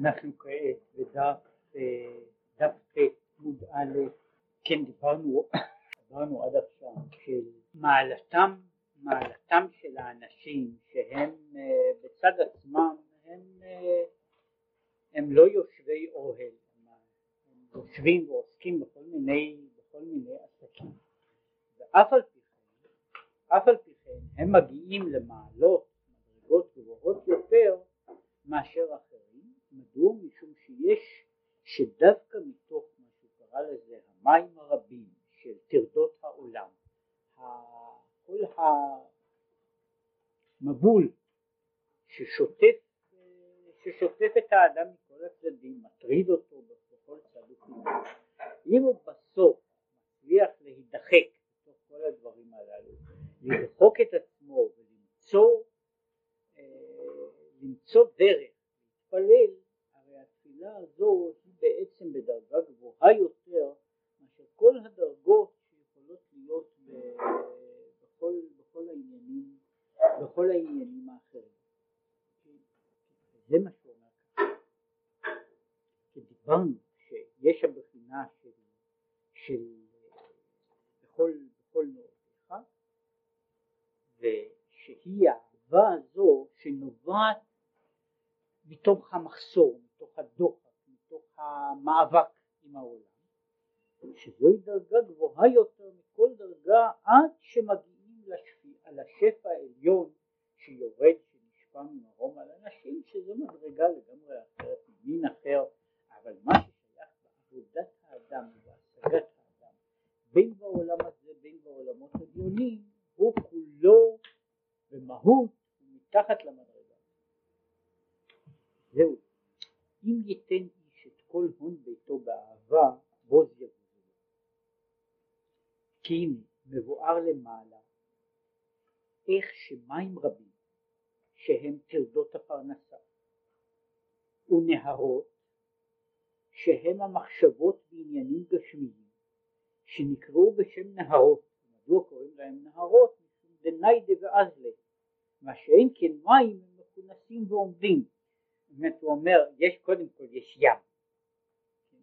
אנחנו כעת בדף דף ט' עמוד א', כן דיברנו, דיברנו עד עכשיו של מעלתם, מעלתם של האנשים שהם בצד עצמם הם, הם לא יושבי אוהל, הם יושבים ועוסקים בכל מיני, בכל מיני עסקים. ואף על פי כן, אף על פי כן הם מגיעים למעלות, מדרגות גבוהות יותר מאשר אחרים, מדוע? משום שיש, שדווקא מתוך מה שהוא קרא לזה המים הרבים של טרדות העולם, כל המבול ששוטף, ששוטף את האדם מכל הצדדים, מטריד אותו בכל צד ופעילות, אם הוא בסוף מצליח להידחק בתוך כל הדברים הללו, לדחוק את עצמו ולמצוא למצוא דרך להתפלל, התפילה הזו היא בעצם בדרגה גבוהה יותר מאשר כל הדרגות שיכולות להיות בכל, בכל העניינים, בכל העניינים האחרים. זה מה שהוא אומר ככה. כי דיברנו שיש הבחינה של, של בכל, בכל נאותיך, ושהיא האהבה הזו שנובעת מתוך המחסור, הדוחק, מתוך המאבק עם העולם, שזוהי דרגה גבוהה יותר מכל דרגה עד שמגיעים לשפע, העליון שיורד, שנשפע ממרום על אנשים, שזו מדרגה לגמרי אחרת, מין אחר, אבל מה ששייך בעבודת האדם ובהשגת האדם, בין בעולם הזה בין בעולמות עליונים, הוא כולו במהות מתחת למדרגה. זהו, אם ייתן איש את כל הון ביתו באהבה, בוז יבוזו. כי הנה מבואר למעלה איך שמים רבים שהם טרדות הפרנסה ונהרות שהם המחשבות בעניינים גשמיים שנקראו בשם נהרות, מדוע קוראים להם נהרות? דניידה ואזלה, מה שאין כן מים הם מכונסים ועומדים באמת הוא אומר, יש קודם כל, יש ים,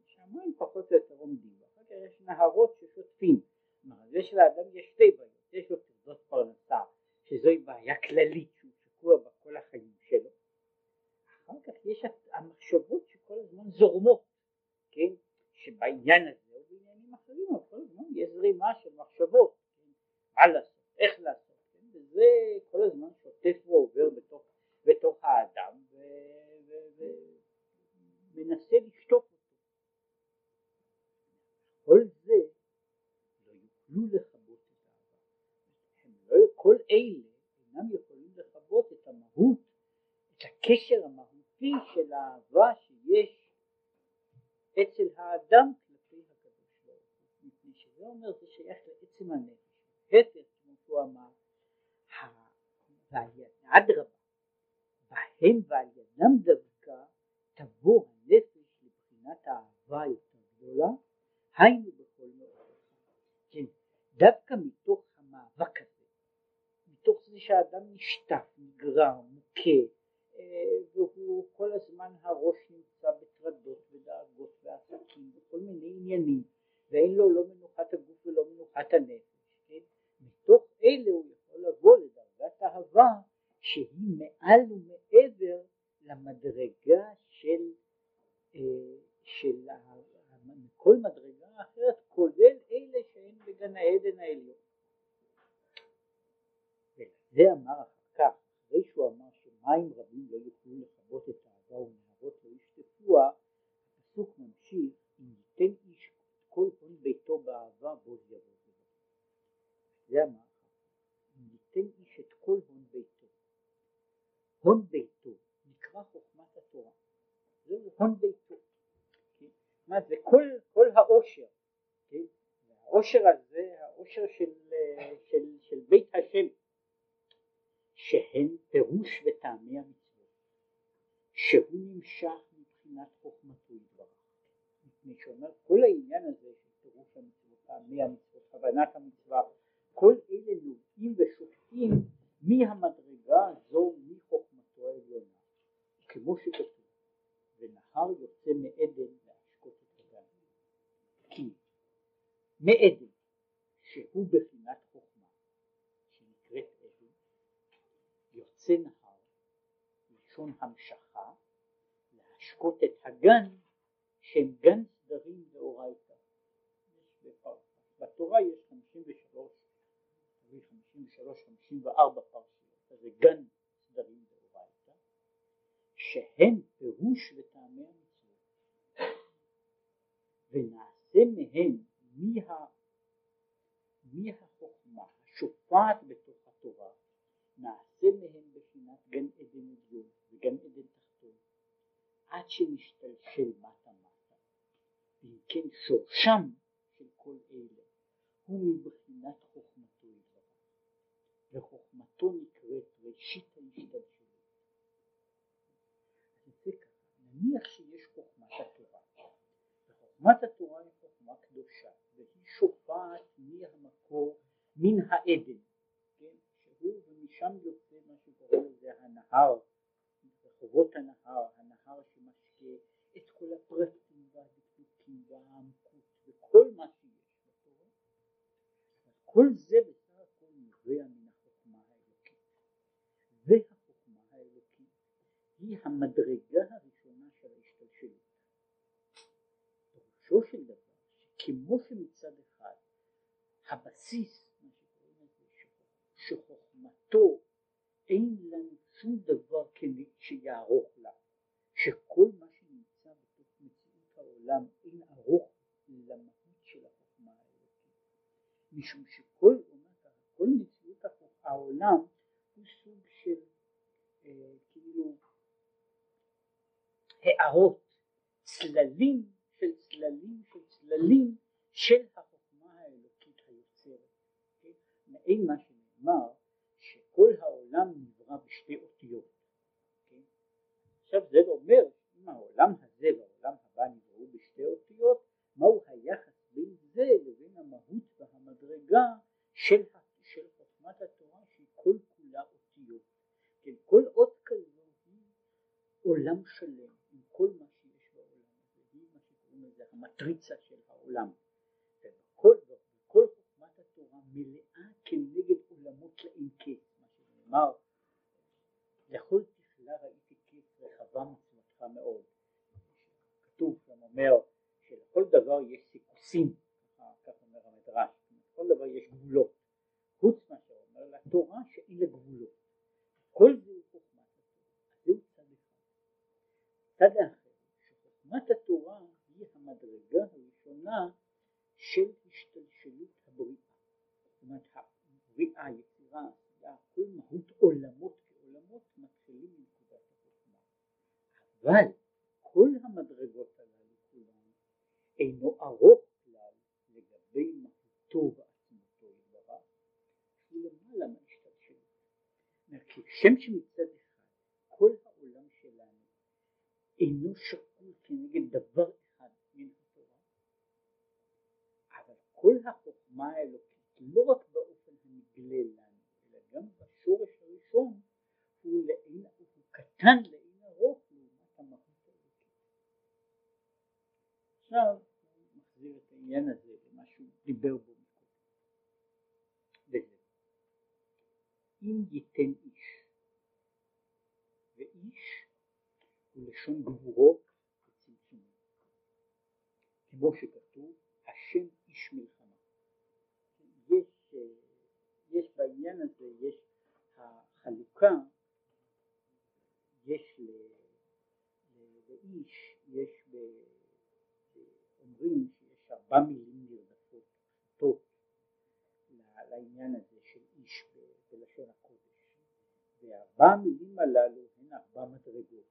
שהמים פחות או יותר עומדים, ואחר כך יש נהרות ששוטפים, זה שלאדם יש שתי בעיות, יש לו תעודות פרנסה, שזוהי בעיה כללית שהוא שקוע בה כל החיים שלו, אחר כך יש המחשבות שכל הזמן זורמות, כן, שבעניין הזה או בעניינים אחרים, אבל כל הזמן יש זרימה של מחשבות, כן? מה לעשות, איך לעשות, כן? וזה כל הזמן שוטף ועובר בתוך, בתוך האדם. ומנסה לשטוף אותו. כל זה לא יוכלו לכבות את האהבה. לא, כל אלה אינם יכולים לכבות את המהות, את הקשר המהותי של האהבה שיש אצל האדם כלפי הקדוש ברוך הוא. מפני שזה אומר זה שייך לעצם הנפש. הפך כמו שהוא אמר, אדרבה, בהם ועל ידם דווקא תבוא הנפש לבחינת האהבה יותר גדולה, היינו בכל מאורך. כן, דווקא מתוך המאבק הזה, מתוך זה שהאדם נשטף, נגרר, מוכה, אה, והוא כל הזמן הראש נמצא בטרדות ודאגות ועסקים וכל מיני עניינים, ואין לו לא מנוחת הגוף ולא מנוחת הנפש, כן? מתוך אלה הוא יכול לבוא לדרגת אהבה שהיא מעל ומעבר למדרגה של, אה, של כל מדרגה אחרת כולל אלה שהן בגן העדן העליון. וזה אמר אחר כך, אחרי שהוא אמר שמים רבים לא יוכלו לכבות את האהבה ונהרות לא ישטפוה, הפסוק ממשיך אם ייתן איש כל הון ביתו באהבה בוז יבוא זה אמר אם ייתן איש את כל הון ביתו הון ביתו. זהו הון ביתו. מה זה כל, כל העושר, כן? העושר הזה, העושר של, של, של בית השם, שהן פירוש וטעמי המצוות, שהוא נמשך מבחינת חוכמתו יתברך. מפני שאומר כל העניין הזה של פירוש המצוות, טעמי המצוות, הבנת המצווה, כל אלה נובעים ושופטים מהמדרגה הזו מחוכמתו העליונה. כמו שכתוב, ונהר יוצא מעדן להשקות את הגן. כי מעדן שהוא בחינת חוכמה שנקראת עדן יוצא נהר לשון המשכה להשקות את הגן שהם גן סדרים דאורייתא. בתורה יש 53, 53, 54 פרשיות, זה גן סדרים שהם פירוש וטעמי המצוות, ונעשה מהם מה, מהחוכמה השופעת בתוך התורה, נעשה מהם בחינת גן עדן עליון וגן עדן תחתון, עד שנשתלשל מטה מטה, ואם כן שורשם של כל אלה הוא מבחינת חוכמתו יתברך, וחוכמתו נקראת ראשית ההשתלשלות. זה ככה, נניח שיש חוכמת התורה, וחוכמת התורה היא חוכמה קדושה, והיא שופעת מהמקור, מן העדן, כן, שהוא ומשם יוצא מה שקורא לזה הנהר, רחובות הנהר, הנהר שמשקה את כל הפרטים והדקדוקים והעמקות וכל מה שיש בתורה, כל זה בסך הכל נובע מן החוכמה האלוקית. והחוכמה האלוקית היא המדרגה הראשונה של ההשתלשלות. פירושו של דבר שכמו שמצד אחד הבסיס, שחוכמתו אין לנו שום דבר שיערוך לה, שכל מה שנמצא בתוך מציאות העולם אין ערוך למהות של החוכמה האלוקית, משום שכל כל מציאות העולם הוא סוג של אה, כאילו הערות, צללים של צללים של צללים של החוכמה האלוקית היוצרת, כן? מעין מה שנאמר שכל העולם נברא בשתי אותיות, כן? עכשיו זה אומר אם העולם הזה והעולם הבא נבראו בשתי אותיות, מהו היחס בין זה לבין המהות והמדרגה של, חוכמת התורה שהיא כל כולה אותיות, כן? כל אות כזו היא עולם שלם עם כל מה שיש בעולם הזה, היא מה שקוראים לזה המטריצה של העולם, וכל, וכל חוכמת התורה מלאה כנגד עולמות לאין קץ, מה שנאמר לכל תכלה ראיתי קץ רחבה מצוותך מאוד. כתוב שם אומר שלכל דבר יש סיכוסים, כך אומר המדרש, לכל דבר יש גבולות, חוץ מאשר אומר לתורה שאין לה גבולות. כל זה הוא חוכמת התורה, זהו צד אחד. צד האחר, שחוכמת התורה היא המדרגה הראשונה של השתלשלות הבריאה. זאת אומרת הבריאה, יצירה, כל מהות עולמות כעולמות מתחילים מנקודת החוכמה. אבל כל המדרגות הללו כולן אינו ארוך כלל לגבי מהותו ועצמותו יתברך, הוא למעלה מהשתלשלות. כשם שמצד אחד כל העולם שלנו אינו שקול כנגד דבר אחד מן התורה, אבל כל החוכמה האלוקית לא רק באופן הנגלה לנו, אלא גם בשורש הראשון הוא, לאין, הוא קטן לאין ארוך לעומת המהות האלוקית. עכשיו הוא מחזיר את העניין הזה למה שהוא דיבר בו מקודם. אם ייתן איש ואיש הוא לשון גבורות וצמצומים כמו שכתוב השם איש מלחמה יש, יש בעניין הזה יש החלוקה יש לאיש יש אומרים שיש ארבע מילים נרדפות פשוטות לעניין הזה של איש בלשון הקודש. וארבע המילים הללו הן ארבע מדרגות.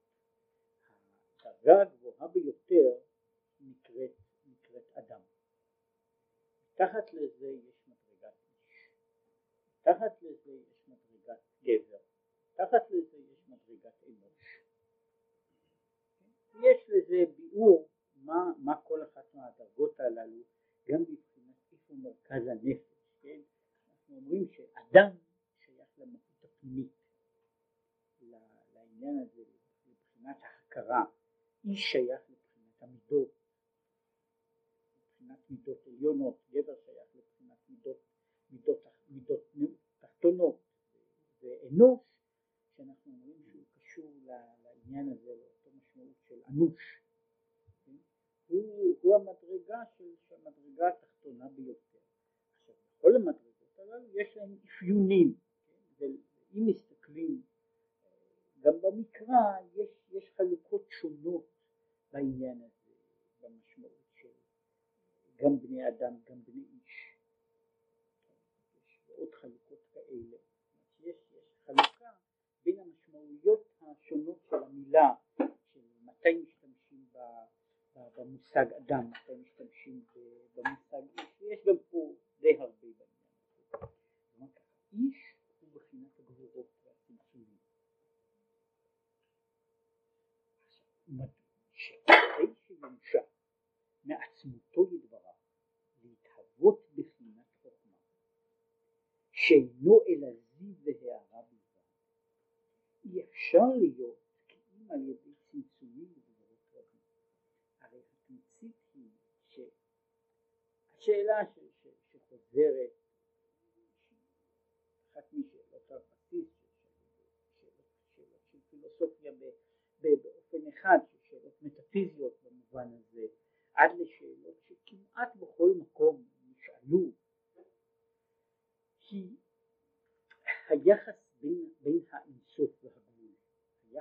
הדרגה הגבוהה ביותר נקראת, אדם. מתחת לזה יש מתחת לזה יש מדרגת גבר מתחת לזה יש מדרגת אנוש יש לזה ביאור מה, מה כל אחת מהדרגות הללו גם מבחינת איפה מרכז הנפש כן? אנחנו אומרים שאדם שייך למהות הפנימית. לעניין הזה מבחינת ההכרה. איש שייך לבחינת המידות, מבחינת מידות עליונות, גבר שייך לבחינת מידות, מידות, מידות תחתונות, ואנוש שאנחנו אומרים שהוא קשור לעניין הזה, לאותו משמעות של אנוש? הוא, המדרגה של המדרגה התחתונה ביותר. עכשיו בכל המדרגות הללו יש להם אפיונים, כן? ואם מסתכלים גם במקרא יש, יש חלוקות שונות בעניין הזה, במשמעות של גם בני אדם, גם בני איש. עוד חלוקות כאלה. יש, יש חלוקה בין המשמעויות השונות של המילה, של מתי משתמשים במושג אדם, מתי משתמשים במושג איש, ויש גם פה די הרבה בעניין הזה. איש הוא בחינת הגבורות והצמצומים. שכדי שיונשע מעצמותו לדבריו להתהוות בחינת חוכמה שאינו אלא זיו והערה בלבד אי אפשר להיות כי על ידי צמצומים ודברות רבים הרי התמצית היא שהשאלה שחוזרת אחת משאלות הבסיס של פילוסופיה באופן אחד שאלות מטאפיזיות במובן הזה עד לשאלות שכמעט בכל מקום נשאלו כי היחס בין, בין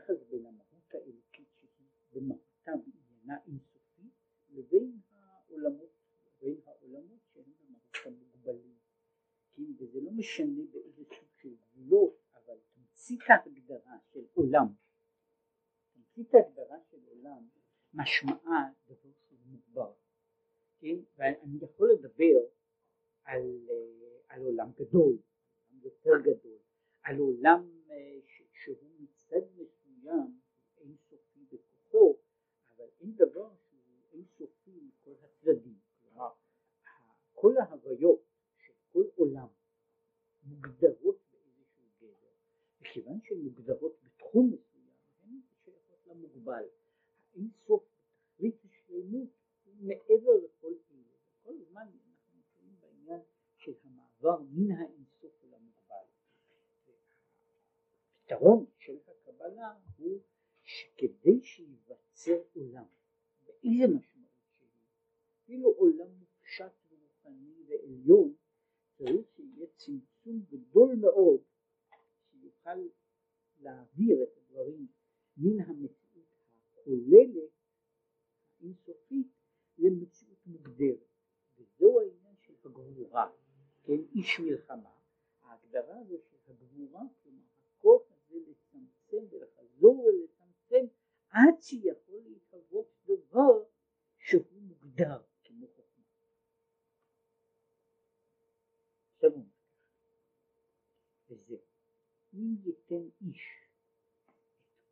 היחס בין המהות האלוקית שהיא במהותה בעניינה אינסופית לבין העולמות, בין העולמות שהם במהות המוגבלים, כן, וזה לא משנה באיזה סוג של גבולות, אבל תמצית ההגדרה של עולם תמצית ההגדרה של עולם משמעה דבר שהוא מוגבר, כן? ואני יכול לדבר על, אה, על עולם גדול, יותר גדול, על עולם אה, שהוא מצד מסוים אין סופי בכוחו, אבל אין דבר שהוא אין סופי מכל הצדדים, כלומר כל ההוויות של כל עולם מוגדרות באיזשהו גדר, וכיוון שהן מוגדרות בתחום מסוים מוגבל. האין סוף בתכלית השלמות מעבר לכל אלה. כל הזמן אנחנו נמצאים בעניין של המעבר מן האין סוף אל המוגבל. הפתרון הקבלה הוא שכדי שייווצר עולם, באיזה משמעות שהיא, אפילו עולם מופשט ורוחני ועליון, צריך שיהיה צמצום גדול מאוד שיוכל להעביר את הדברים מן המציאות כוללת אינסופית למציאות מוגדרת. וזהו העניין של הגבורה כן? איש מלחמה ההגדרה הזו של הגבורה לצמצם ולחזור ולצמצם עד שיכול להתהוות דבר שהוא מוגדר כמו חוכמה וזהו אם ייתן איש את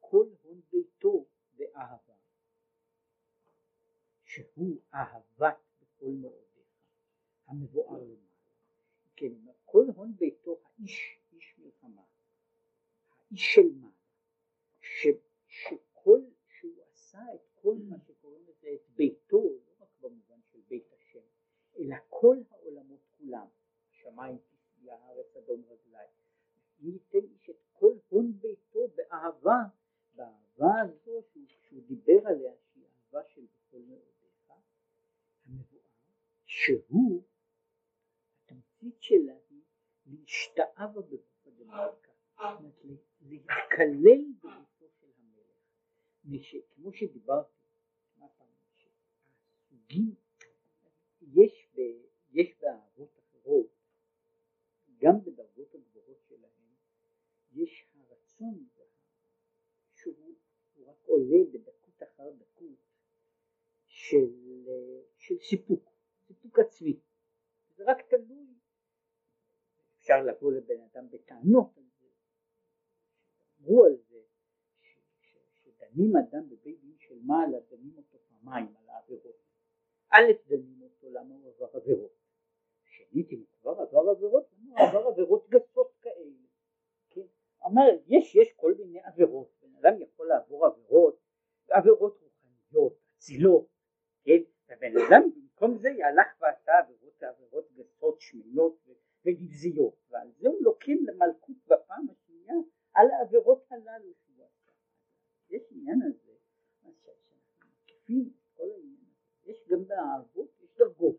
כל הון ביתו ואהבה, שהוא אהבת בכל מאודיך, המבואר למעלה. כן, כל הון ביתו האיש, איש מלחמה, האיש של ש, שכל, שהוא עשה את כל מה שקוראים לזה את ביתו, לא רק במובן של בית השם, אלא כל העולמות כולם, שמיים תפיה, הארץ אדום רגליים, ייתן איש את כל הון ביתו באהבה באהבה הזו שהוא, דיבר עליה שהיא אהבה של בכל מאודיך המבואר שהוא התמצית שלה היא להשתאבה בגוף הדמלכה זאת אומרת כמו שדיברתי הסוגים יש, ב, יש באהבות אחרות גם בדרגות הגבוהות שלהם יש הרצון שהוא רק עולה בדקות אחר דקות של, של סיפוק, סיפוק עצמי. זה רק תלוי, אפשר לבוא לבן אדם בטענות על זה, אמרו על זה, שדנים אדם בבית דין של מעלה, דנים אותו פעמיים על העבירות. א', דנים אותו למה הוא עבר עבירות. שנית, אם כבר עבר עבירות, הוא עבר עבירות גסות כאלה. כן? אומרת, יש, יש כל מיני עבירות, אדם יכול לעבור עבירות, עבירות רוחניות, אצילות, כן, והבן אדם במקום זה הלך ועשה עבירות עבירות גסות שמנות ונבזיות ועל זה הוא לוקחים למלכות בפעם השנייה על העבירות הללו. יש עניין הזה, שאנחנו מקיפים את כל העניין הזה, יש גם באהבות, יש דרגות.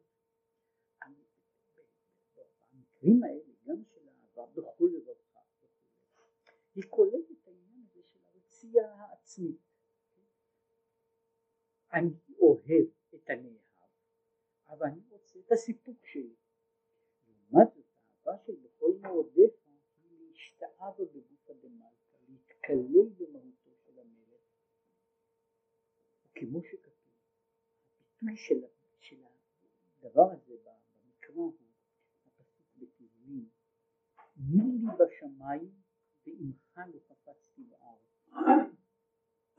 המקרים האלה, גם של האהבה בכל רווחה, היא כוללת את העניין הזה של הרצייה העצמית. אני אוהב את הנאהב, אבל אני רוצה את הסיפוק שלי. לעומת זאת, האהבה של בכל מאודיך היא להשתאה בגוף הדמלכה, להתקלל המלך. וכמו שכתוב, הביטוי של, של הדבר הזה במקרא הוא הפסוק בתהילים, מי לי בשמיים ועמך לא חפצתי בארץ.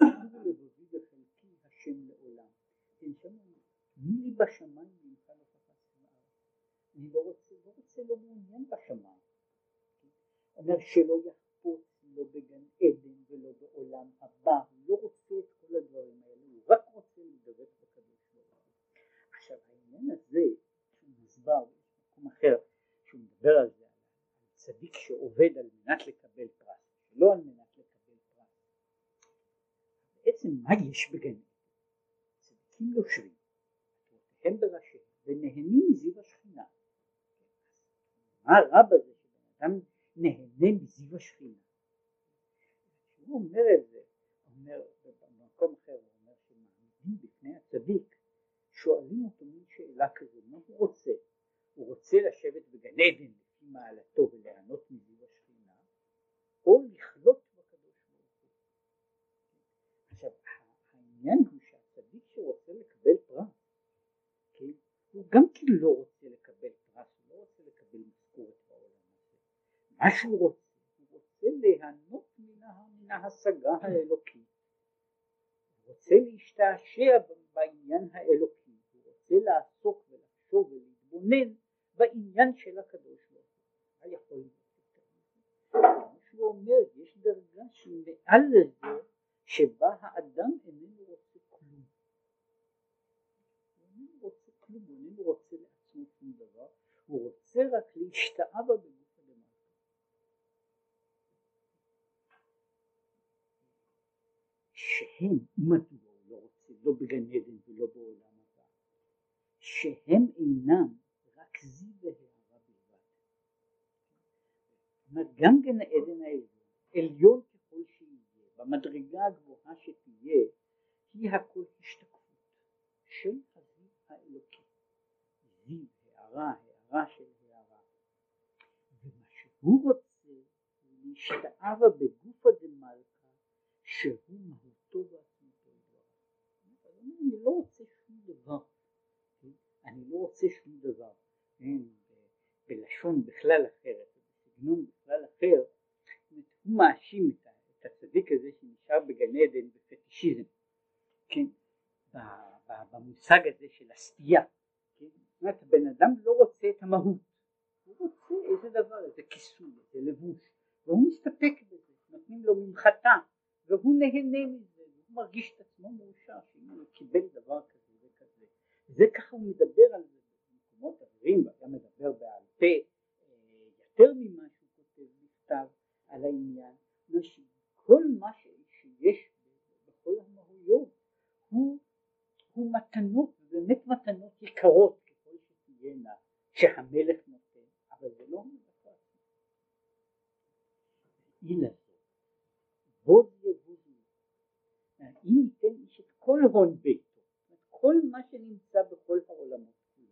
לבבי וחלקי השם לעולם. כן, שם מי לי בשמיים ועמך לא חפצתי בארץ. אני לא רוצה, לא רוצה, לא מעוניין בשמיים. אומר שלא יחפוץ לא בגן עדן ולא בעולם הבא, הוא לא רוצה את כל הדברים האלה, הוא רק רוצה להידבק בקדוש ברוך הוא. עכשיו העניין הזה, שהוא מוסבר במקום אחר, שהוא מדבר על זה, על צדיק שעובד על מנת לקבל פרס, לא על מנת לקבל פרס. בעצם מה יש בגן? צדיקים יושבים, הם בראשיהם, ונהנים מזיו השכינה. מה רע בזה שבן אדם נהנה מזיו השכינה? הוא אומר את זה, אומר במקום אחר, הוא אומר שמעמידים בפני הצדיק, שואלים אותו שאלה כזו, מה הוא רוצה? הוא רוצה לשבת בגן עדן לפי מעלתו וליהנות מזיו השכינה, או לחלות בקדוש ברוך הוא. עכשיו העניין הוא שהצדיק שרוצה לקבל פרס, כן, הוא גם כן לא רוצה לקבל פרס, הוא לא רוצה לקבל משכורת בעולם הזה. מה שהוא רוצה רוצה ליהנות מן ההשגה האלוקית, הוא רוצה להשתעשע בעניין האלוקי, הוא רוצה לעסוק ולחשוב ולהתבונן בעניין של הקדוש ברוך הוא. מה יכול להיות? שהוא אומר, יש דרגה שהיא מעל לזה, שבה האדם איננו רוצה כלום. הוא איננו רוצה כלום, הוא איננו רוצה לעצמו שום דבר, הוא רוצה רק להשתאה בבן שהם, מדוע הוא לא רוצה, לא בגן עדן ולא בעולם שהם אינם רק זיו והערה בלבד. גם גן העדן העליון, עליון ככל שיהיה, במדרגה הגבוהה שתהיה, היא הכל השתקפות של הזיו האלוקי. זיו, הערה, הערה של הערה. ומה שהוא רוצה, הוא להשתאבה בגופא דמלכא, שהוא מהות טוב ועצמותו יתברך. אני לא רוצה שום דבר, אני לא רוצה שום דבר, בלשון בכלל אחרת, בסגנון בכלל אחר, הוא מאשים את הצדיק הזה שנשאר בגן עדן בפטישיזם, כן, במושג הזה של הסטייה, כן, זאת אומרת הבן אדם לא רוצה את המהות, הוא רוצה איזה דבר, איזה כיסוי, איזה לבוש, והוא מסתפק בזה, נותנים לו ממחטה, והוא נהנה מזה. מרגיש את עצמו מאושר שאם הוא קיבל דבר כזה זה ככה הוא מדבר על זה במקומות אחרים וגם מדבר בעל פה אה, יותר ממה שהוא כותב בכתב על העניין כל מה שיש בכל המהויות הוא, הוא מתנות ובאמת מתנות יקרות ככל שתהיינה שהמלך נותן אבל זה לא מדבר אילן בוד יבוז אם ייתן איש את כל הון ביתו, את כל מה שנמצא בכל העולמות כולם,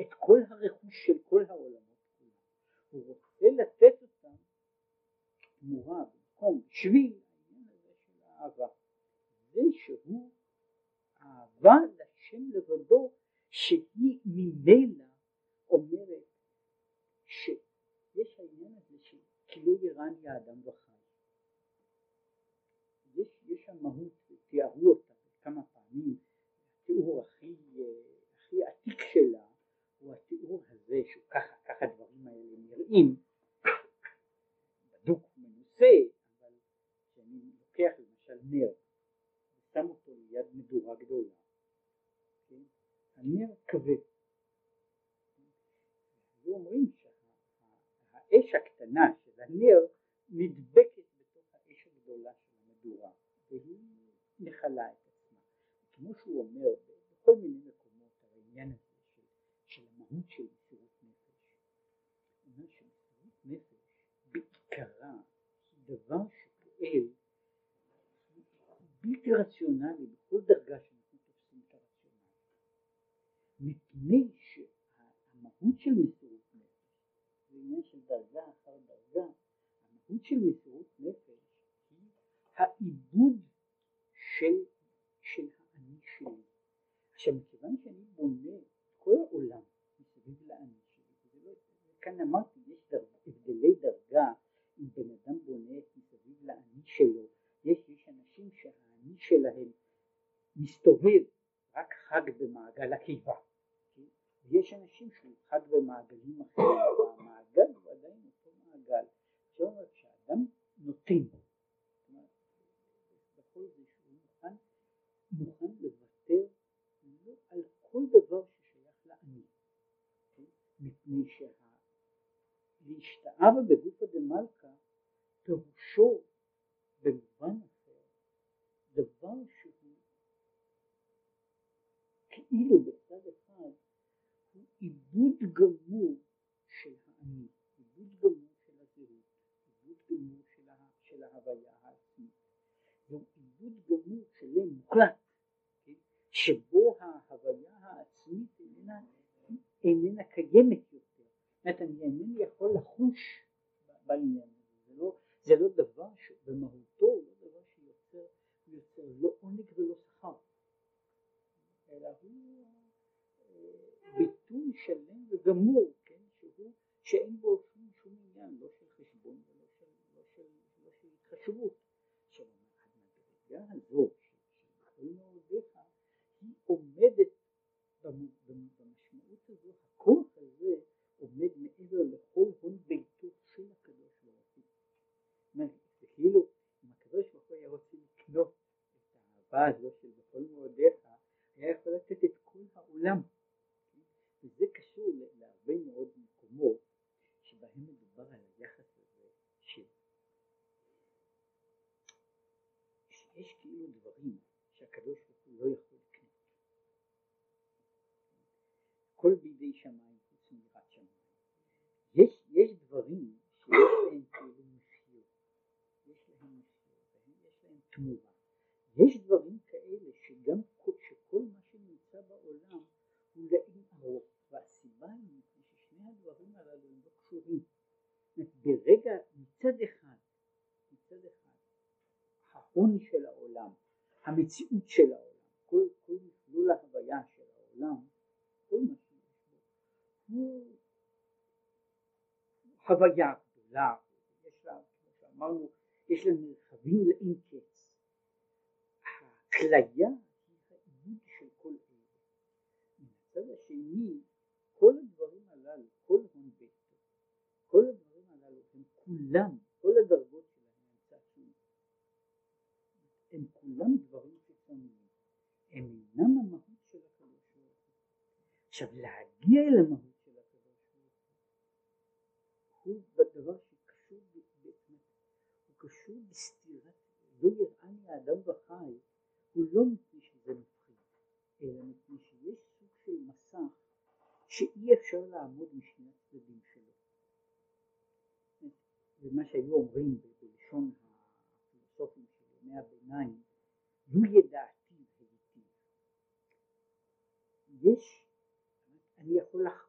את כל הרכוש של כל העולמות כולם, הוא רוצה לתת אותם תמורה במקום בשביל העניין הזה של האהבה, זה שהוא אהבה לשם לבדו שהיא ממילא אומרת שיש העניין הזה של כאילו ירני האדם וחי יש, יש שם מהות, תיארו אותה כמה פעמים, התיאור הכי, הכי עתיק שלה הוא התיאור הזה שככה, ככה הדברים האלה נראים, בדוק ומנוסה, אבל כשאני לוקח למשל נר ושם אותו ליד מדורה גדולה, הנר כבד. היו אומרים שהאש הקטנה של הנר נדבקת בתוך האש הגדולה של המדורה והיא מכלה את. כמו שהוא אומר בכל מיני מקומות על העניין הזה של, של המהות של מסירות נפש. הוא אומר שמסירות נפש בעיקרה היא דבר שפועל בלתי רציונלי בכל דרגה שאנחנו תופסים את הרציונלי. מפני שהמהות של מסירות נפש זה עניין של דרגה אחר דרגה, המהות של מסירות נפש היא העיבוד של. עכשיו מכיוון שאני בונה את כל העולם מסביב לאני שלי, לא, כאן אמרתי יש הבדלי דרגה אם בן אדם בונה את מסביב לאני שלו, יש, יש אנשים שהאני שלהם מסתובב רק חג במעגל הקיבה, כן? ויש אנשים שהוא חג במעגלים אחרים, והמעגל הוא עדיין אותו מעגל. זאת אומרת כשאדם נותן, בכל זה שהוא מוכן, מוכן על כל דבר ששייך לאני, כן? מפני שלהשתאב בגופא דמלכא פירושו במובן אחר דבר שהוא כאילו בצד אחד הוא עיבוד גמור של האני, עיבוד גמור של הזהות, עיבוד גמור של, ההוויה העצמית, זהו עיבוד גמור שלם מוחלט, כן? שבו ההוויה איננה, איננה קיימת יותר, זאת אומרת אני אינני יכול לחוש בעניין הזה, זה לא, זה לא דבר שבמהותו הוא לא דבר שיוצר יוצר לא עונג ולא שכר, אלא הוא אה, ביטוי שלם וגמור, כן, שהוא, שאין בו שום, שום עניין, לא של חשבון ולא של, לא של, לא התחשבות. עכשיו המדרגה הזו של כל עומדת הזה עומד מעבר לכל הון ביתו של הקדוש ברוך הוא. זה כאילו אם הקדוש ברוך הוא היה רוצה לקנות את האהבה הזו של בכל מאודיך, היה יכול לתת את כל העולם. וזה קשור להרבה מאוד מקומות שבהם מדובר על היחס הזה של שיש כאילו דברים שהקדוש ברוך הוא לא יכול לקנות. כל בידי שמיים חוץ מיראת שמיים. יש, יש דברים שיש להם כאילו מחיות, יש להם מחיות, יש להם תמורה. יש דברים כאלה שגם שכל מה שנמצא בעולם הוא לאין ארוך, והסיבה היא ששני הדברים הללו הם לא קשורים. ברגע, מצד אחד, מצד אחד, ההון של העולם, המציאות של העולם, כל, כל מכלול ההוויה של העולם, כל מה שיש בו, הוא חוויה גדולה, יש לה, כמו שאמרנו, יש לה מרחבים לאין קץ. הכליה היא העיבוד של כל אלה. מהצד השני, כל הדברים הללו, כל הון ביתו, כל הדברים הללו הם כולם, כל הדרגות שלהם הם צעצועים. הם כולם דברים חיצוניים. הם אינם המהות של הקדוש ברוך. עכשיו להגיע אל המהות הוא בדבר שקשור, הוא קשור בסתירת, לא יראני האדם וחי, הוא לא מפני שזה מפחיד, אלא מפני שיש סוג של מסך שאי אפשר לעמוד משני הצדדים שלו. ומה שהיו אומרים בלשון הפילוסופים של ימי הביניים, לו ידעתי והיטיב. יש, אני יכול לדעת,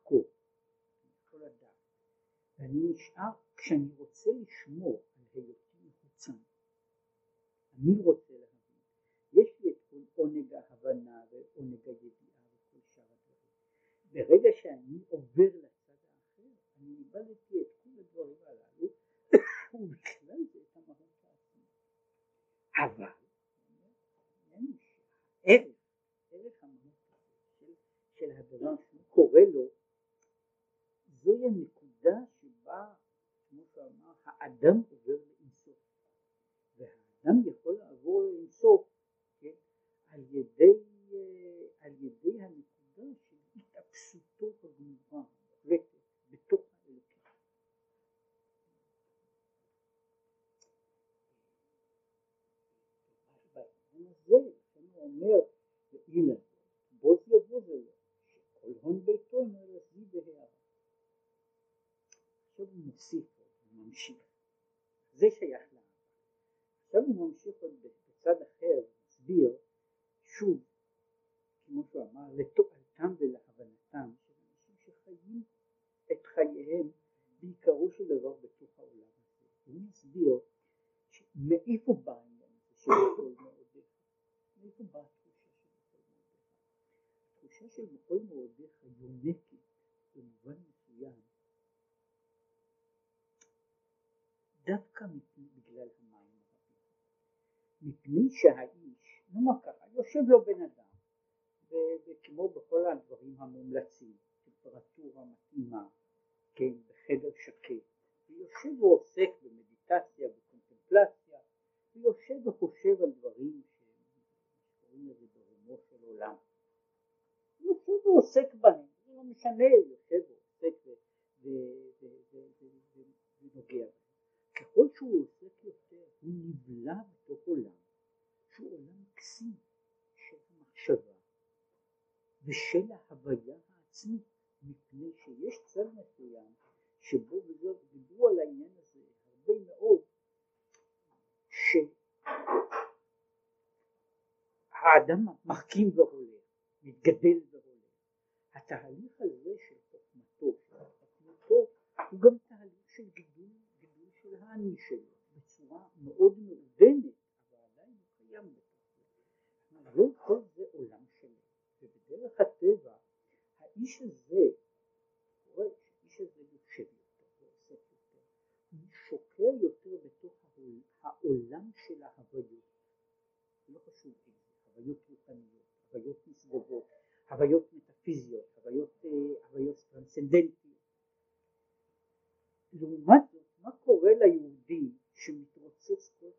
ואני נשאר, כשאני רוצה לשמור על היותי מחוצן, אני רוצה להבין, יש לי את עונג ההבנה ועונג הידיעה וכל שאר הדברים. ברגע שאני עובר לצד האחר, אני איבדתי את כל הדברים הללו, ובכלל זה את המהות העצמית. אבל, ערך, ערך המהות של, הדבר שהוא קורא לו, זוהי הנקודה האדם עובר לאינסוף. והאדם יכול לעבור לאינסוף, पद देते יושב לו בן אדם, וכמו בכל הדברים המומלצים, טמפרטורה מתאימה, כן, בחדר שקט, ויושב ועוסק במדיטציה, בקונטמפלציה, ויושב וחושב על דברים שקוראים לזה ברומו של עולם. יושב ועוסק בהם, זה לא משנה, יושב ועוסק ונוגע. ככל שהוא עוסק יותר, הוא נבלע בתוך עולם שהוא עולם מקסים המחשבה ושל ההוויה העצמית, מפני שיש צד מסוים שבו וזאת דיברו על העניין הזה הרבה מאוד, שהאדם מחכים והולך, מתגדל והולך. התהליך הזה של חוכמתו, חוכמתו, הוא גם תהליך של גידול של האני שלו בצורה מאוד מעודנת, אבל עדיין הוא קיים בתוכו. לא כל זה עולם שלם, ובדרך הטבע האיש הזה, קורה שהאיש הזה יושב יותר ועוסק יותר, הוא שוקע יותר בתוך העולם של ההוויות, לא חשוב איזה, הוויות רוחניות, הוויות מסגובות, הוויות מטאפיזיות, הוויות, אה, הוויות טרנסצנדנטיות. לעומת זאת מה קורה ליהודי שמתרוצץ כל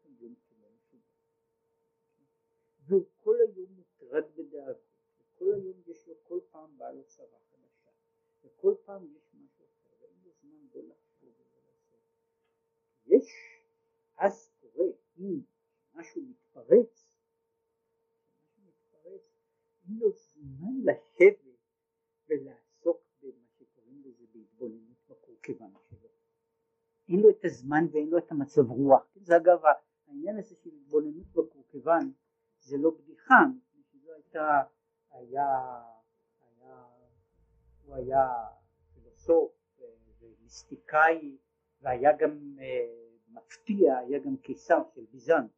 והוא כל היום מוטרד בדאגות וכל היום יש לו כל פעם בא לו צרה חדשה וכל פעם יש משהו אחר ואין לו זמן לא לחשוב ולא לעשות יש אז קורה אם משהו מתפרץ משהו מתפרץ אין לו זמן לשבת ולעסוק במה שקוראים לזה בהתבוננות בקורקבן שלו אין לו את הזמן ואין לו את המצב רוח. זה אגב העניין הזה של התבוננות בקורקבן זה לא בדיחה, זו הייתה, היה, היה, הוא היה פילוסוף ומיסטיקאי והיה גם אה, מפתיע, היה גם קיסר של ביזנץ,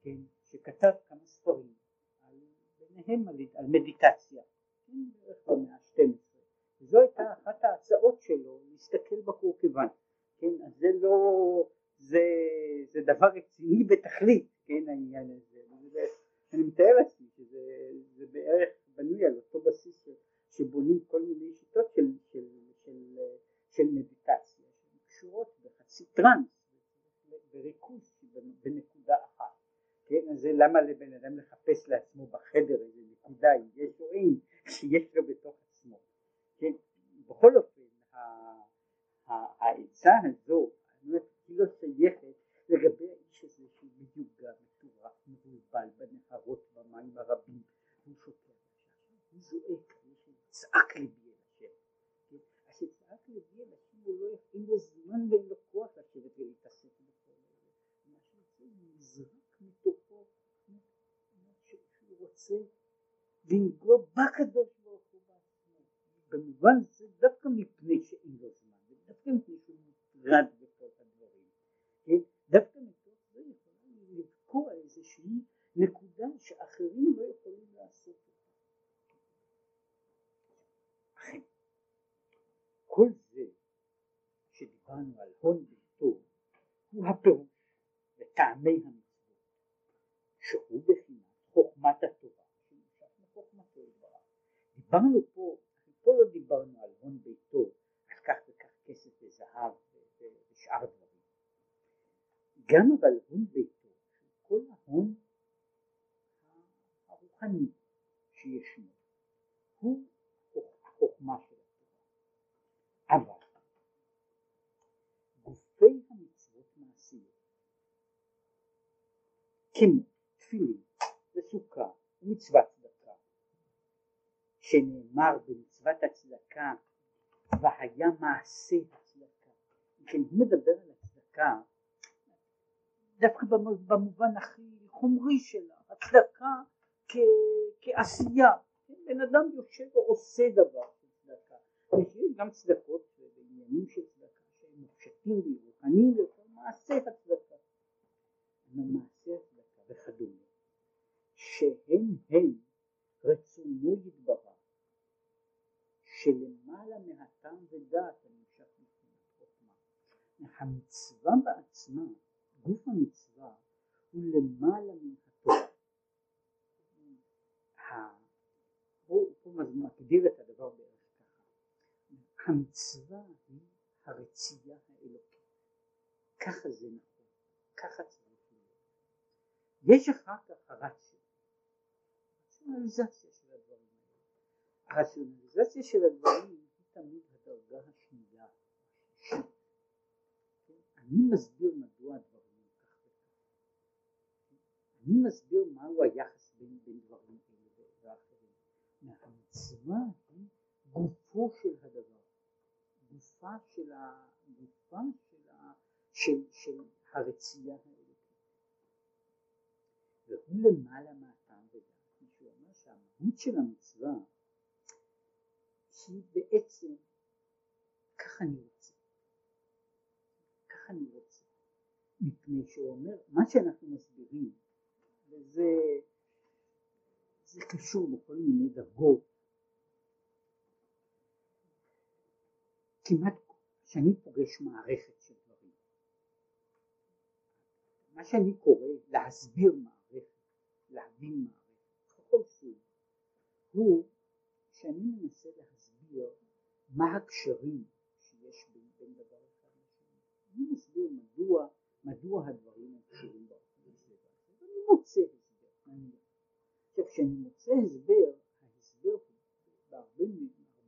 כן, שכתב כמה ספרים, על, ביניהם על, על מדיטציה, כן, בערך במאה ה-12, וזו הייתה אחת ההצעות שלו להסתכל בקורקבן. כן, אז זה לא, זה, זה דבר רציני בתכלית, כן, העניין הזה, אני מתאר לעצמי שזה בערך בנוי על אותו בסיס שבונים כל מיני שיטות של, של, של, של מדיטציה, שהן קשורות בחצי טראנס, בריכוז בנקודה אחת, כן, אז זה למה לבן אדם לחפש לעצמו בחדר איזה נקודה, אם יש או אין, שיש לו בתוך עצמו, כן, בכל אופן העצה הזו, היא לא שייכת לגבי מיוגע, מטורף, מבולבל בנהרות במים הרבים, הוא שוקע הוא זועק, צעק ליבי אל השם. אז שצעק ליבי אל השם הוא לא יכין לו זמן ואין לו כוח לשבת ולהתעסק בכל אלה. מה שהוא נזרק מתוכו, שהוא רוצה לנגוע בקדוש ברוך הוא בעצמו. במובן זה דווקא מפני שאין לו זמן. דווקא מפני שהוא מוטרד בכל הדברים, כן? דווקא מתוך זה יכולה לבקוע איזושהי נקודה שאחרים לא יכולים לעשות אותה. אכן, כל זה שדיברנו על הון ביתו הוא הפירוש לטעמי המצוות, שהוא בחינת חוכמת התורה, שנמשך מחוכמתו יתברך. דיברנו פה, פה לא דיברנו על הון ביתו, על כך וכך כסף וזהב ושאר דברים. גם אבל הון ביתו, כל ההון הרוחני שישנו, הוא החוכמה של התורה. אבל גופי המצוות מעשיות, כמו תפילין וסוכה ומצוות צדקה, שנאמר במצוות הצדקה והיה מעשה הצדקה. כשהוא מדבר על הצדקה, דווקא במובן הכי חומרי שלה, הצדקה כעשייה, כן? בן אדם יושב ועושה דבר של צדקה, יש גם צדקות ועניינים של צדקה שהם מופשטים ורוחניים ויותר מעשה הצדקה, מעשה הצדקה וכדומה, שהם הם רצונו יתברך שלמעלה מהטעם ודעת הנמשך מבחינת חוכמה. המצווה בעצמה, גוף המצווה, הוא למעלה מן הוא פה מגדיר את הדבר בערך ככה. המצווה היא הרצייה האלוקית. ככה זה נכון, ככה צריך להיות. יש אחר כך הרציו, רציונליזציה של הדברים האלה. הרציונליזציה של הדברים היא תמיד הדרגה השנייה. אני מסביר מדוע הדברים הם כך וכך. אני מסביר מהו היחס בין, בין דברים אלה ואחרים. המצווה היא גופו של הדבר, גופה של, ה, גופה של, ה, של, של הרצייה האלוקית. והוא למעלה מהטעם ודעת. מישהו אומר שהמהות של המצווה היא בעצם ככה אני רוצה. ככה אני רוצה. מפני שהוא אומר, מה שאנחנו מסבירים, וזה זה קשור בכל מיני דרגות, כמעט כשאני פוגש מערכת של דברים, מה שאני קורא להסביר מערכת, להבין מערכת, בכל סוג, הוא שאני מנסה להסביר מה הקשרים שיש בין, בין דבר אחד לשני. אני מסביר מדוע, מדוע הדברים הם קשורים באופן הזה. ואני מוצא הסבר. עכשיו כשאני מוצא הסבר, ההסבר בהרבה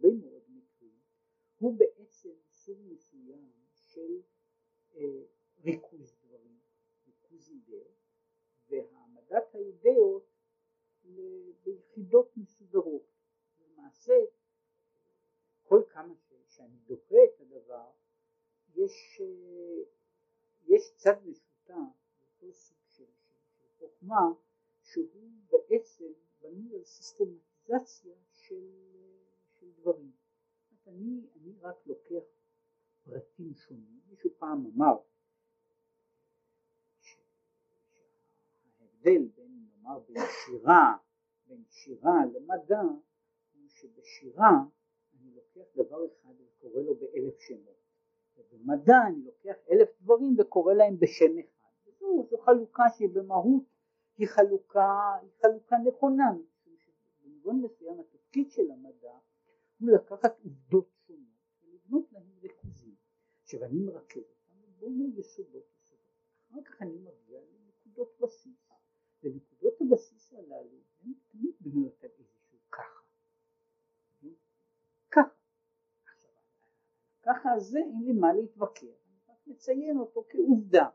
מאוד מקרים הוא בעצם סוג מסוים של אה, ריכוז דברים, ריכוז אידאות, והעמדת האידאות ביחידות מסודרות. למעשה כל כמה שאני דוחה את הדבר יש, אה, יש צד משותף באותו סוג של, של, של חוכמה שהוא בעצם בנוי על סיסטמטיזציה של, של דברים. אני, אני רק לוקח פרטים שונים, מישהו פעם אמר שההבדל בין נאמר שירה, בין שירה למדע הוא שבשירה אני לוקח דבר אחד וקורא לו באלף שמות. ובמדע אני לוקח אלף דברים וקורא להם בשם אחד. וזו זו חלוקה שהיא במהות היא חלוקה, היא חלוקה נכונה במובן מסוים התפקיד של המדע הוא לקחת עובדות שונות ולבנות להן ריכוזים. עכשיו אני מרכז אותם ובונה יסודות. אחר כך אני מגיע לנקודות בסיס ונקודות הבסיס הללו הן תמיד בנויות על איזשהו ככה. ככה. ככה הזה אין לי מה להתווכח. אני רק מציין אותו כעובדה.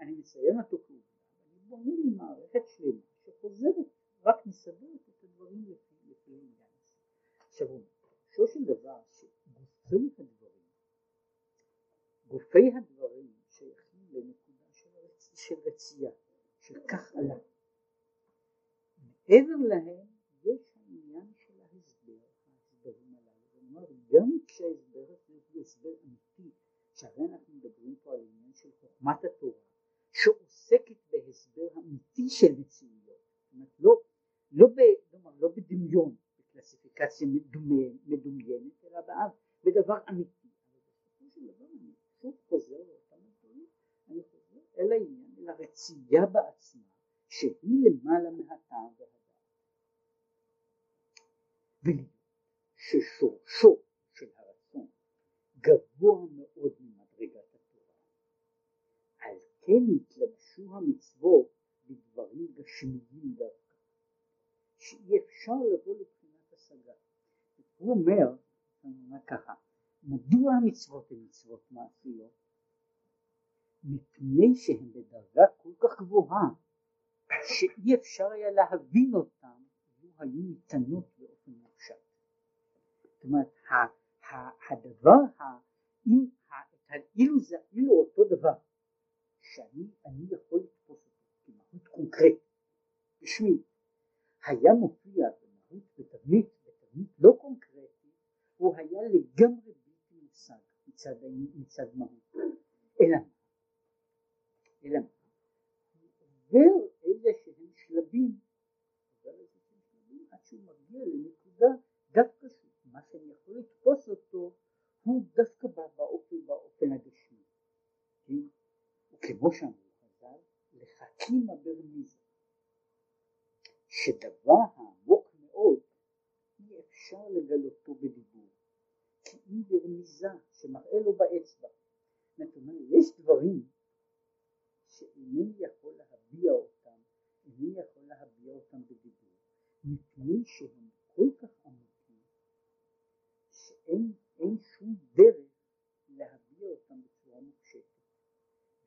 אני מציין אותו כעובדה ואני בונה לי מערכת שלמה שחוזרת רק מסדרת את הדברים לפי, העניין עכשיו פירושו של דבר שגופי הדברים גופי הדברים שייכים לנקודה של, רצ... של רצייה של כך עלה מעבר להם יש העניין של ההסבר ההסברים הללו. כלומר גם כשההסבר הזה הוא הסבר אמיתי שהרי אנחנו מדברים פה על עניין של חוכמת התורה שעוסקת בהסבר אמיתי של מציאויות. זאת אומרת לא, לא, לא בדמיון קלסיפיקציה מדומיינת אלא בדבר אמיתי אבל בסופו של דבר אני שוב חוזר לאותם הדברים אני חוזר אל העניין אל הרצייה בעצמה שהיא למעלה מהטעם והדעת ולהיות ששורשו של הרצון גבוה מאוד ממדרגת התורה על כן התלבשו המצוות בדברים גשמיים דווקא שאי אפשר לבוא השגה. הוא אומר, הוא אומר ככה, מדוע המצוות הן מצוות מעשיות? מפני שהן בדרגה כל כך גבוהה שאי אפשר היה להבין אותן לו היו ניתנות באופן מופשט. זאת אומרת, הדבר, אילו זה, אילו אותו דבר שאני יכול לתפוס אותו כמהות קונקרטית, בשמי, היה מופיע במהות, בתבנית, בתבנית לא קונקרטית, הוא היה לגמרי בלתי מושג מצד, מצד מהות. אלא? אלא מה? עובר איזה שהם שלבים, עובר איזה שהם שלבים עד שהוא מגיע לנקודה דווקא מה שאני יכול לתפוס אותו הוא דווקא באופן, באופן הגשמי. כן? וכמו שאמרו חז"ל, לחכימה ברמיזה, שדבר העמוק מאוד אפשר לגלותו בדיבור, אם ברמיזה שמראה לו באצבע. זאת אומרת, יש דברים שאינני יכול להביע אותם, אינני יכול להביע אותם בדיבור, מפני שהם כל כך עמוקים, שאין שום דרך להביע אותם בצורה מופשטת.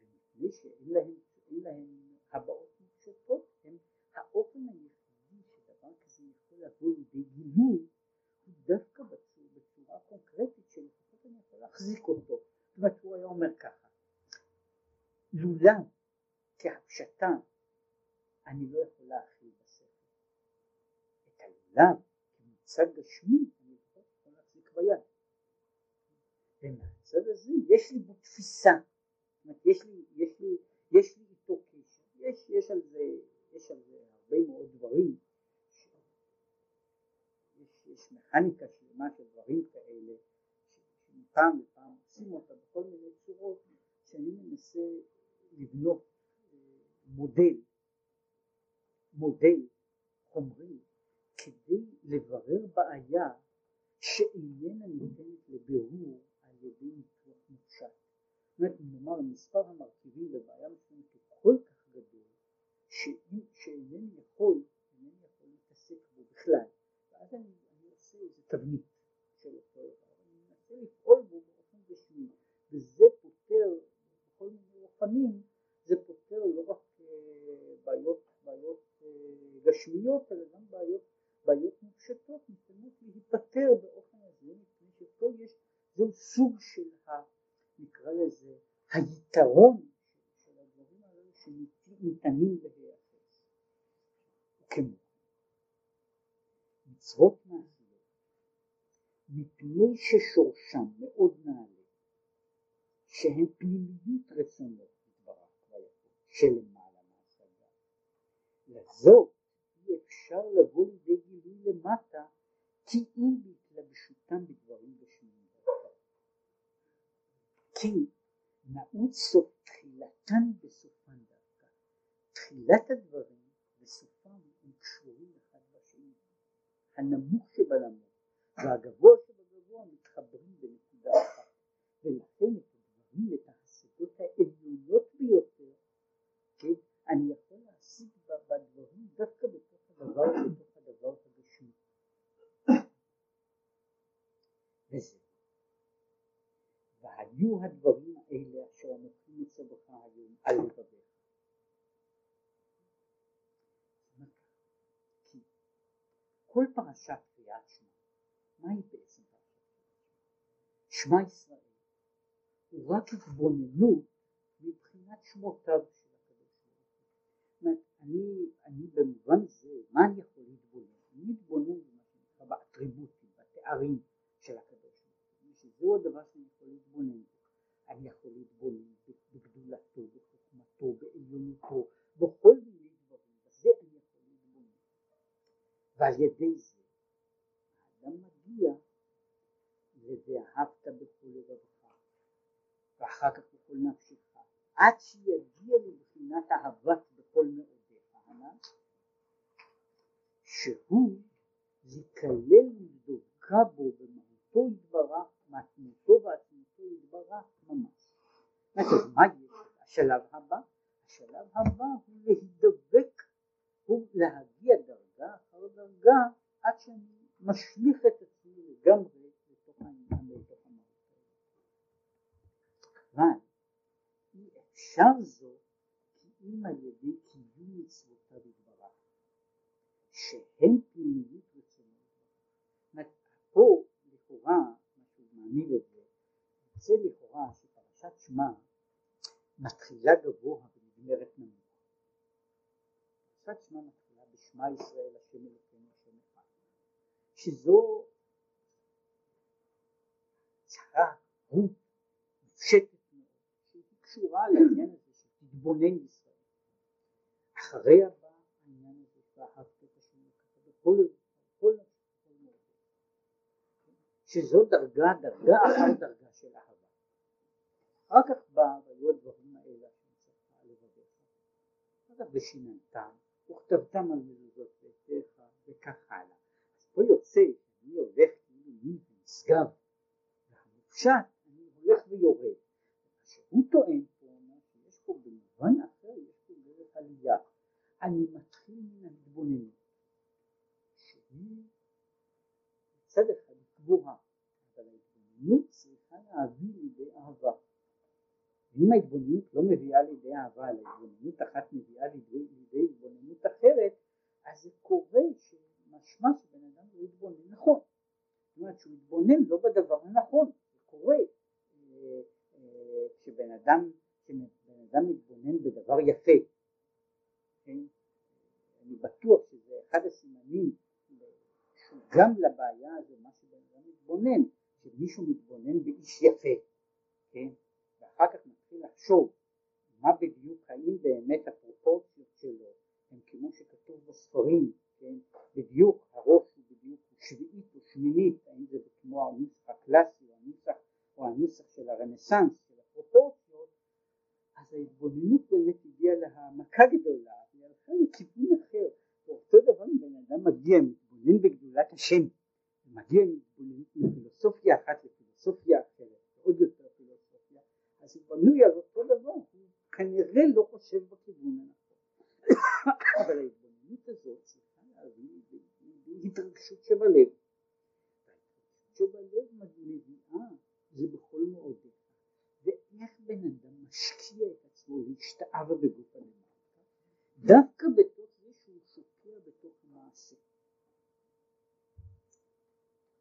ומפני שאין להם, להם הבעות מופשטות, הם האופן היחידי שדבר כזה יכול לבוא לידי גילוי, דווקא בצורה, קונקרטית שלפחות אני יכול להחזיק אותו. זאת אומרת, הוא היה אומר ככה, לולב כהפשטה אני לא יכול להכיל בספר. את הלולב כמוצג גשמי אני לא יכול להחזיק ביד. ומהצד הזה יש לי בו תפיסה, זאת אומרת יש לי, יש לי, יש לי איתו קשר, יש, יש על זה, יש על זה הרבה מאוד דברים, מכניקה שלמה של דברים כאלה, שמפעם לפעם עושים אותה בכל מיני צורות, שאני מנסה לבנות אה, מודל, מודל חומרי, כדי לברר בעיה שאיננה ניתנת לבירור על ידי ניתוח מופשט. זאת אומרת, נאמר, מספר המרכיבים בבעיה מסוימת הוא כל כך גדול, שאינני יכול, אינני יכול להתעסק בו בכלל. ואז אני, אני עושה איזה תבנית של אותו דבר, אני מנסה לפעול בו באופן גשמי, וזה פותר בכל מיני אופנים, זה פותר לא רק אה, בעיות, בעיות אה, גשמיות, אלא גם בעיות, בעיות מופשטות, ניתנות להיפטר באופן הזה, מפני שפה יש זהו סוג של ה... נקרא לזה היתרון של הדברים האלה שניתנים להיאחז. כמו מצוות מעשיות מפני ששורשם מאוד נעלה שהם פנימיות רצונות בדבריו ויכול שלמעלה מהשגה לזאת אי אפשר לבוא לידי גילוי למטה כי אם בהתלבשותם בדברים גשמיים כי נעוץ סוף תחילתן בסופן דווקא. תחילת הדברים וסופם הם קשורים אחד בשני. הנמוך שבנמוך והגבוה מתחברים בנקודה אחת. ולכן את הדברים, את ההשגות העליונות ביותר, כן, אני יכול להשיג בדברים דווקא בתוך הדבר, בתוך הדבר הגשמי. וזה והיו הדברים האלה אשר אנוכי מצווך היום על לבביך. כל פרשת קריאת שמע, מהי בעצם שמע? ישראל הוא רק התבוננות מבחינת שמותיו של הקדוש ברוך הוא. אני, במובן זה, מה אני יכול להתבונן? אני מתבונן במה שנקרא באטריבוטים, בתארים של הקדוש שזהו הדבר שאני יכול להתבונן בו. אני יכול להתבונן בגדולתו, בחוכמתו, בעליונותו, בכל מיני דברים, בזה אני יכול להתבונן. ועל ידי זה האדם מגיע ל"ואהבת בכל לבבך", ואחר כך בכל נפשך, עד שיגיע לבחינת אהבת בכל מאודיך, שהוא ייכלל לדבקה בו במהותו יתברך מעצמותו ועצמותו יתברך ממש. מה יש? השלב הבא, השלב הבא הוא להידבק, הוא להגיע דרגה אחר דרגה עד שאני משליך את עצמי לגמרי לתוך העניין, לתוך המהות. אבל אי אפשר זאת כי אם על ידי קיום מצוותיו יתברך, שהם פנימיות רצונות. פה לכאורה מעמיד את זה, יוצא לכאורה שפרשת שמע מתחילה גבוה ונגמרת נמוך. פרשת שמע מתחילה בשמע ישראל השם אלוקינו השם אחד, שזו הצהרה, רות, מופשטת קשורה לעניין הזה של תתבונן ישראל. אחריה בא העניין הזה ואהבת את השם בכל כל שזו דרגה, דרגה אחר דרגה של אהבה. אחר כך בא, והיו הדברים האלה שמצפה לבביך. אחר כך ושיננתם, וכתבתם על מזוזות ביתך, וכך הלאה. אז פה יוצא שאני הולך כאילו מין ונשגב, והמופשט אני הולך ויורד. מה שהוא טוען שיש פה במובן אחר, יש פה דרך עלייה. אני מתחיל מן ההתבוננות, שהיא מצד אחד גבוהה, אבל ההתבוננות צריכה להביא לידי אהבה. ואם ההתבוננות לא מביאה לידי אהבה, אלא התבוננות אחת מביאה לידי, לידי התבוננות אחרת, אז זה קורה שמשמע שבן אדם לא יתבונן נכון. זאת אומרת שהוא יתבונן לא בדבר הנכון, זה קורה כשבן אדם, כשבן אדם מתבונן בדבר יפה, כן? אני בטוח שזה אחד הסימנים גם לבעיה הזו, מה שבן אדם מתבונן, שמישהו מתבונן באיש יפה, כן? ואחר כך מתחיל לחשוב מה בדיוק, האם באמת הפרופורציות שלו הן כמו שכתוב בספרים, כן? בדיוק הראש הוא בדיוק שביעית או שמינית, האם זה כמו הנוסח הקלאסי או הנוסח, של הרנסאנס, הפרופורציות, אז ההתבוננות באמת הגיעה להעמקה גדולה, והיא הלכה לכיוון אחר, ואותו דבר אם בן אדם מגיע, מתבונן בגדולת השם, מגיע מפילוסופיה אחת לפילוסופיה אחרת, עוד יותר פילוסופיה, אז הוא בנוי על אותו דבר, הוא כנראה לא חושב בכיוון הנכון. אבל ההתבוננות הזאת צריכה להביא להתרגשות שבלב. שבלב מביאה זה בכל מאודיך. ואיך בן אדם משקיע את עצמו להשתאווה בגוף הנמלכה, דווקא בתוך זה שהוא שוקע בתוך המעשה.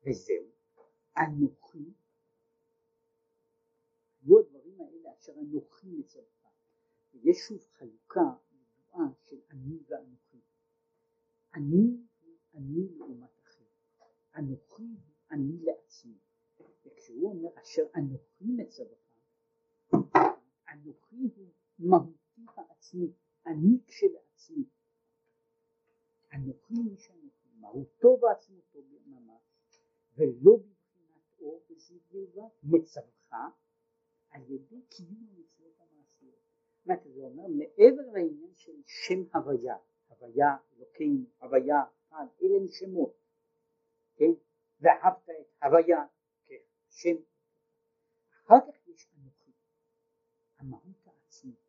וזהו, אנוכי, היו הדברים האלה אשר אנוכי מצווך, ויש שוב חלוקה ידועה של אני ואנוכי. אני הוא אני לעומת אחר, אנוכי הוא אני לעצמי, וכשהוא אומר אשר אנוכי מצווך, אנוכי הוא מהותי העצמי, אני כשלעצמי. אנוכי מי שאנוכי, מהותו ועצמותו ממש, ולא בבחינת אור וזיו בלבד, מצווך על ידי קיום המצוות המעשיות. זאת אומרת, זה אומר מעבר לעניין של שם הוויה, הוויה אלוקים, הוויה אחד, אלה הם שמות, כן? ואהבת את הוויה כשם. אחר כך יש אנוכי, המהות העצמית,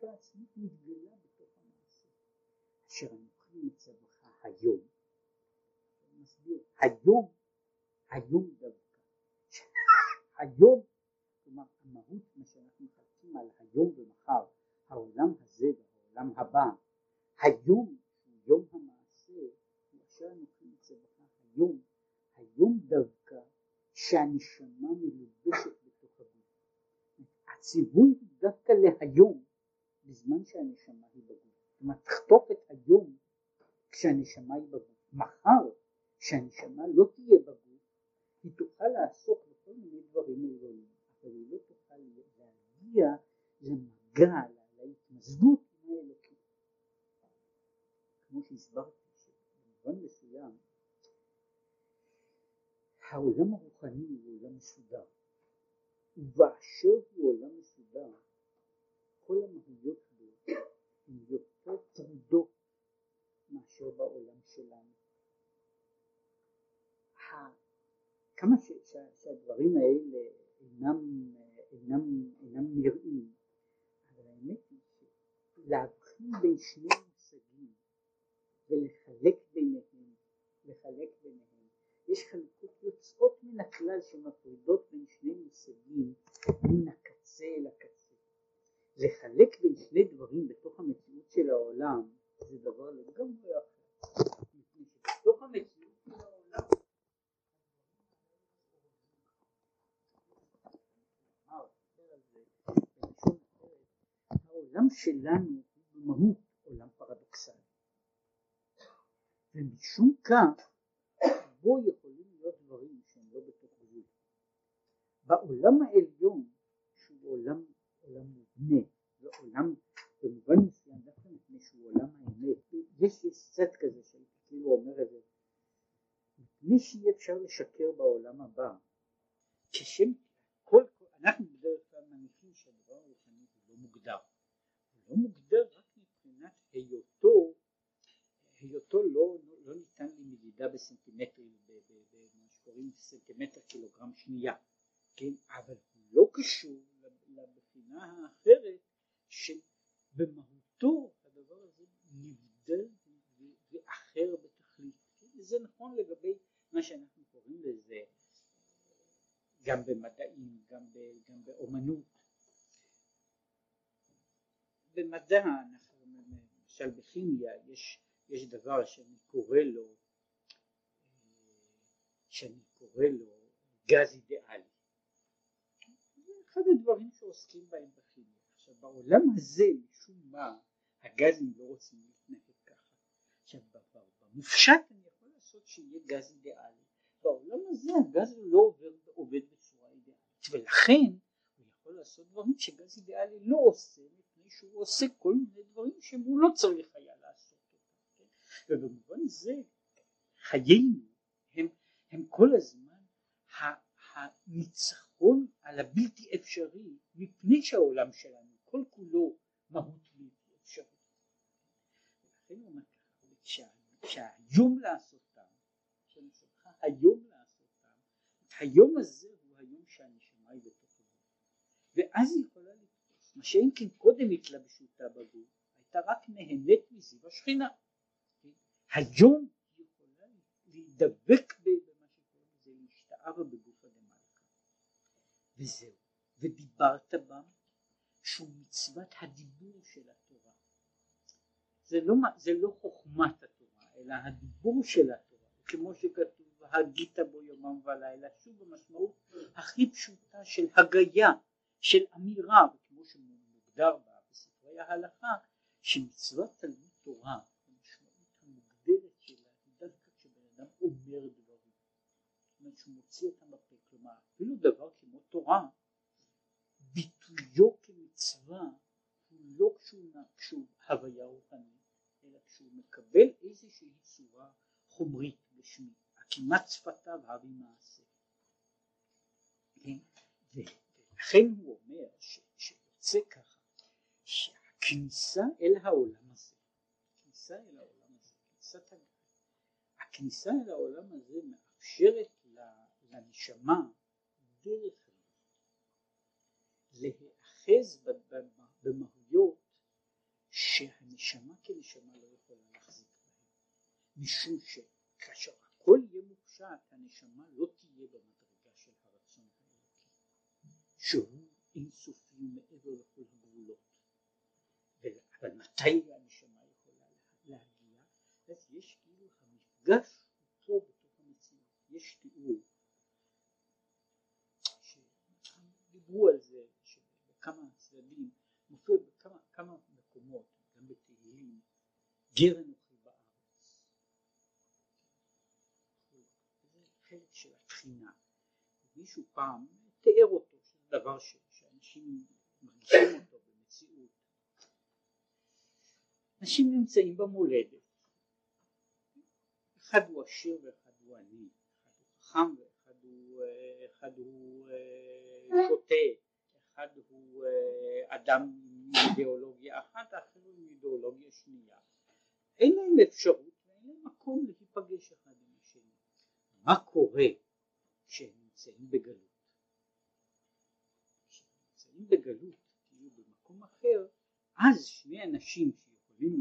והמהות העצמית מתגלה בתוך המעשה, אשר אנוכי מצווך היום. מסביר, היום היום דווקא. היום, כלומר המהות, מה שאנחנו מחלקים על היום ומחר, העולם הזה והעולם הבא, היום יום המעשה, הוא אשר אנוכי מצווך היום, היום דווקא שהנשמה מלובשת בתוך הגוף. הציווי הוא דווקא להיום, בזמן שהנשמה היא בגוף. אומרת, תחטוף את היום כשהנשמה היא בגוף. מחר, כשהנשמה לא תהיה בגוף, היא תוכל לעסוק בכל מיני דברים עליונים, אבל היא לא תוכל להגיע למגע, להתמזגות עם האלוקים. כמו שהסברתי, שבמובן מסוים העולם הרוחני הוא עולם מסודר, ובאשר הוא עולם מסודר, כל המהויות בו הן יותר טרודות מאשר בעולם שלנו. כמה ש, ש, שהדברים האלה אינם, אינם, אינם נראים, אבל האמת היא שלהבחין בין שני מושגים ולחלק ביניהם, לחלק ביניהם, יש חלוקות יוצאות מן הכלל שמפרידות בין שני מושגים מן הקצה אל הקצה. לחלק בין שני דברים בתוך המציאות של העולם זה דבר לגמרי אחר. שבתוך המציאות של העולם שלנו הוא במהות עולם פרדוקסלי ומשום כך בו יכולים להיות דברים שהם לא בתוך גבול בעולם העליון שהוא עולם, עולם מובנה ועולם במובן מסוים דווקא מפני שהוא עולם האמת יש סט כזה שהייתי כאילו אומר את זה מפני שאי אפשר לשקר בעולם הבא? כשם כל, אנחנו בדרך כלל מניחים שהדבר הרוחני הוא לא מוגדר. הוא לא מוגדר רק מבחינת היותו היותו לא, לא ניתן למדידה בסנטימטרים במה שקוראים סנטימטר קילוגרם שנייה כן אבל הוא לא קשור לבחינה האחרת שבמהותו הדבר הזה נבדל ואחר בתכלית זה נכון לגבי מה שאנחנו קוראים לזה גם במדעים, גם, ב, גם באומנות. במדע, אנחנו, למשל בכימיה, יש, יש דבר שאני קורא לו, שאני קורא לו גז אידיאלי. זה אחד הדברים שעוסקים בהם בכימיה. עכשיו בעולם הזה משום מה הגזים לא רוצים להתנהג ככה. עכשיו במופשט אני יכול לעשות שיהיה גז אידיאלי. בעולם הזה הגז לא עובד, עובד בצורה אידיאלית ולכן הוא יכול לעשות דברים שגז אידיאלי לא עושה מפני שהוא עושה כל מיני דברים שהוא לא צריך היה לעשות אותם כן? ובמובן זה חיינו הם, הם כל הזמן הניצחון על הבלתי אפשרי מפני שהעולם שלנו כל כולו מהות בלתי אפשרית. לכן הוא אומר שהיום לעשות היום לעשותם, היום הזה הוא היום שהנשמה היא בתוך הגוף ואז היא יכולה לתפוס מה שאם כן קודם התלבשותה בגוף הייתה רק נהנית מזיו השכינה היום יכולה להידבק במה שקוראים לזה להשתער בגוף הדמלכה. וזהו. ודיברת בה שהוא מצוות הדיבור של התורה. זה לא, זה לא חוכמת התורה אלא הדיבור של התורה. כמו שכתוב והגית בו יומם ולילה, שוב במשמעות הכי פשוטה של הגיה, של אמירה, וכמו שמוגדר בספרי ההלכה, שמצוות תלמוד תורה, המשמעות המוגדרת שלה היא דווקא כשבן אדם אומר דברים, זאת אומרת שהוא מוציא אותם בפה, כלומר אפילו דבר כמו תורה, ביטויו כמצווה הוא לא כשהוא, כשהוא הוויה רוחנית, אלא כשהוא מקבל איזושהי צורה חומרית כמעט שפתיו הרי מעשה. כן? ולכן הוא אומר שיוצא ככה שהכניסה אל העולם הזה, הכניסה אל העולם הזה, כניסת הכניסה אל העולם הזה מאפשרת לנשמה דרך להיאחז במהויות שהנשמה כנשמה לא יכולה להחזיק בהן משום שכאשר מופשט, הנשמה לא תהיה במדרגה של הרצון האלוקי, שהוא אינסופי מעבר לכל הגבולות. אבל מתי הנשמה יכולה להגיע? אז יש כאילו המפגש פה בתוך המציאות, יש תיאור שדיברו על זה בכמה צדדים, מופיע בכמה מקומות, גם בתהילים, גרן מישהו פעם תיאר אותו, שזה דבר ש, שאנשים מרגישים אותו במציאות. אנשים נמצאים במולדת, אחד הוא עשיר ואחד הוא עני, אחד הוא חכם ואחד הוא, אחד הוא אה, שוטה, אחד הוא אה, אדם עם אידיאולוגיה אחת, הוא עם אידיאולוגיה שנייה. אין להם אפשרות ואין להם מקום להיפגש אחד עם מה קורה כשהם נמצאים בגלות? כשהם נמצאים בגלות, כאילו במקום אחר, אז שני אנשים שיכולים